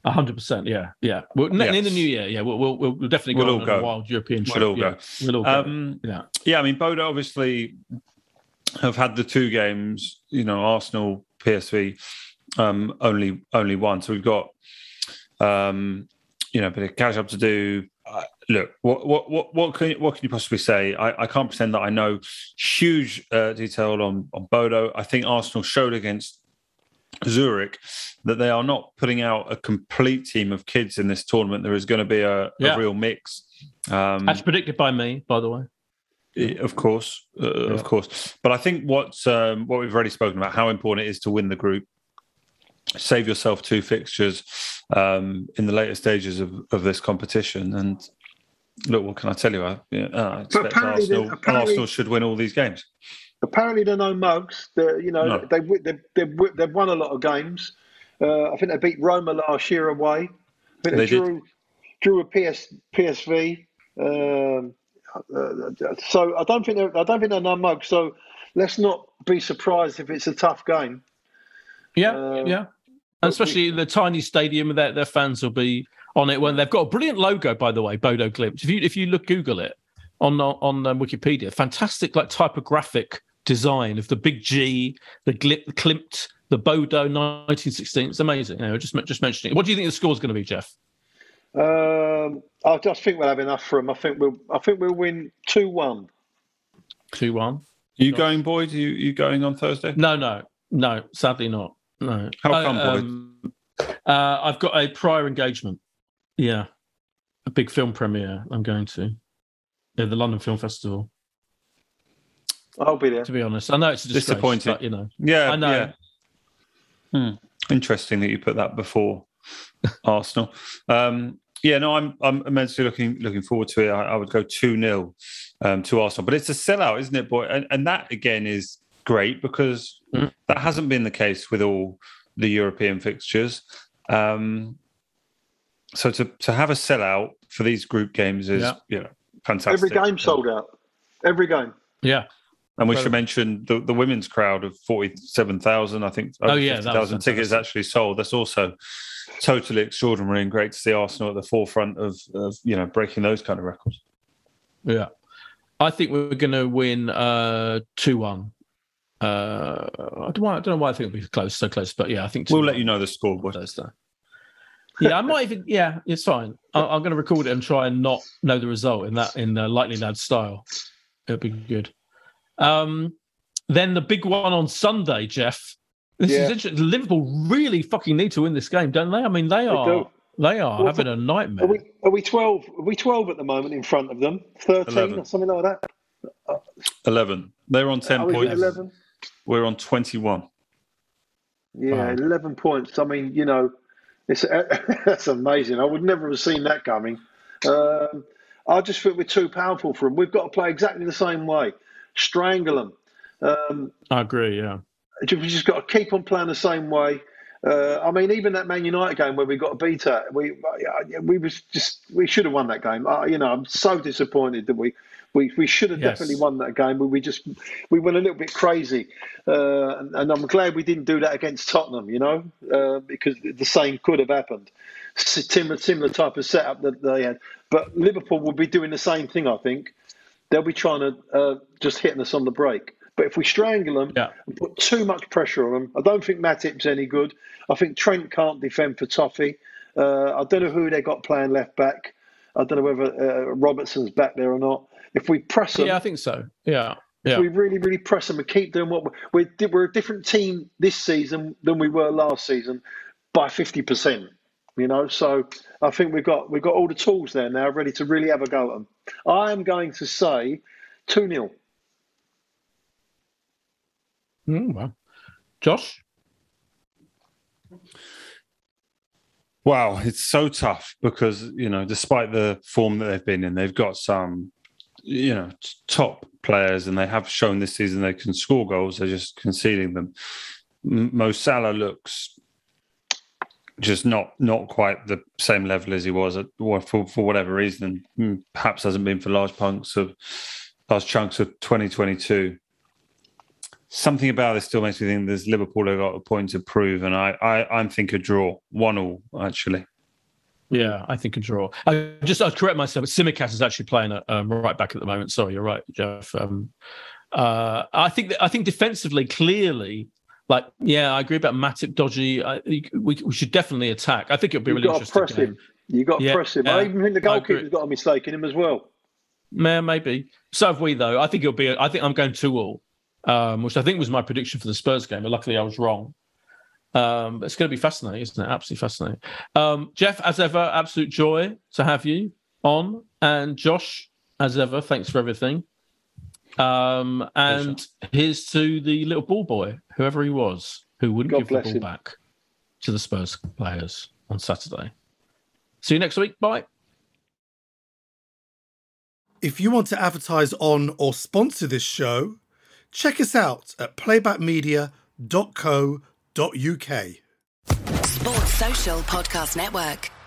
hundred percent. Yeah, yeah. Well, yeah. in the new year, yeah, we'll we'll, we'll definitely go we'll on all go. a wild European trip. We'll all yeah. go. We'll all go. Um, yeah, yeah. I mean, Bodo obviously have had the two games. You know, Arsenal, PSV, um, only only one. So we've got um, you know a bit of catch up to do. Uh, look, what what what what can what can you possibly say? I, I can't pretend that I know huge uh, detail on on Bodo. I think Arsenal showed against Zurich that they are not putting out a complete team of kids in this tournament. There is going to be a, Yeah. a real mix. Um, as predicted by me, by the way. of course, uh, Yeah. of course. But I think what um, what we've already spoken about how important it is to win the group, save yourself two fixtures um, in the later stages of, of this competition. And look, what can I tell you? I, yeah, I expect apparently Arsenal, Arsenal should win all these games. Apparently, they're no mugs. They're, you know, No. they, they, they, they've won a lot of games. Uh, I think they beat Roma last year away. I think they, They drew, drew a PS, PSV. Um, uh, so I don't think they're, I don't think they're no mugs. So let's not be surprised if it's a tough game. Yeah, Uh, yeah. But And especially the tiny stadium, their their fans will be on it when they've got a brilliant logo, by the way, Bodo Glimt. If you if you look Google it on on um, Wikipedia, fantastic like typographic design of the big G, the Glip, the Klimt, the Bodo 1916. It's amazing. You know, just just mentioning. it. What do you think the score's going to be, Geoff? Um, I just think we'll have enough for them. I think we'll I think we'll win two one. Two one. Are you going, Boyd? Are you, you going on Thursday? No, no, no. Sadly, not. No. How I, come, um, uh, I've got a prior engagement. Yeah, a big film premiere. I'm going to. Yeah, the London Film Festival. I'll be there. To be honest, I know it's a disgrace, Disappointing. but, you know, Yeah, I know. yeah. Hmm. Interesting that you put that before Arsenal. Um, yeah, no, I'm I'm immensely looking looking forward to it. I, I would go two 0 um, to Arsenal, but it's a sellout, isn't it, boy? And, and that again is great because Mm. that hasn't been the case with all the European fixtures. Um, so to to have a sellout for these group games is Yeah. you know fantastic. Every game sold out. Every game. Yeah. And we should mention the, the women's crowd of 47,000. I think Oh, over yeah, that was 50,000 tickets actually sold. That's also totally extraordinary and great to see Arsenal at the forefront of, of you know, breaking those kind of records. Yeah. I think we're going to win uh, 2 1. Uh, I, don't, I don't know why I think it'll be close, so close, but yeah, I think We'll let you know the score. Boyd. Yeah, I might even. Yeah, it's fine. I, I'm going to record it and try and not know the result in that in the Likely Lad style. It'll be good. Um, then the big one on Sunday, Geoff. This Yeah. is interesting. Liverpool really fucking need to win this game, don't they? I mean, they are do. they are Well, having a nightmare. Are we are we twelve? Are we twelve at the moment in front of them? Thirteen 11. or something like that. 11. They're on 10 points. eleven? We're on 21. Yeah, Wow. eleven points. I mean, you know, it's that's amazing. I would never have seen that coming. Um, I just think we're too powerful for them. We've got to play exactly the same way, strangle them. Um, I agree. Yeah. we just got to keep on playing the same way. Uh, I mean, even that Man United game where we got beat at, we we was just we should have won that game. Uh, you know, I'm so disappointed that we we, we should have Yes. definitely won that game. But we just we went a little bit crazy, uh, and, and I'm glad we didn't do that against Tottenham. You know, uh, because the same could have happened. Similar similar type of setup that they had, but Liverpool will be doing the same thing. I think they'll be trying to uh, just hitting us on the break. But if we strangle them Yeah. and put too much pressure on them, I don't think Matip's any good. I think Trent can't defend for Toffee. Uh, I don't know who they got playing left back. I don't know whether uh, Robertson's back there or not. If we press them, Yeah, I think so. Yeah. if Yeah. we really, really press them and keep doing what we're, we're, we're a different team this season than we were last season by 50%. You know, so I think we've got we've got all the tools there now, ready to really have a go at them. I am going to say two 0 Mm, well. Josh? Wow, it's so tough because you know, despite the form that they've been in, they've got some, you know, top players, and they have shown this season they can score goals. They're just conceding them. Mo Salah looks just not not quite the same level as he was at or for for whatever reason. Mm, Perhaps hasn't been for large chunks of large chunks of 2022. Something about this still makes me think there's Liverpool have got a point to prove, and I I I'm think a draw one all actually. Yeah, I think a draw. I just I'll correct myself. Tsimikas is actually playing at um, right back at the moment. Sorry, you're right, Geoff. Um, uh, I think that, I think defensively, clearly, like yeah, I agree about Matip dodgy. I, we, we should definitely attack. I think it'll be really interesting. You've really got to interesting. press him. You got to Yeah, press him. yeah, I even think the goalkeeper's got a mistake in him as well. Yeah, maybe. So have we, though. I think it'll be. I think I'm going two all, um, which I think was my prediction for the Spurs game. But luckily, I was wrong. Um, it's going to be fascinating, isn't it? Absolutely fascinating. Um, Geoff, as ever, absolute joy to have you on, and Josh, as ever, thanks for everything. Um, and here's to the little ball boy, whoever he was, who wouldn't God give the ball him. back to the Spurs players on Saturday. See you next week. Bye. If you want to advertise on or sponsor this show, check us out at playbackmedia.co.uk. Sports Social Podcast Network.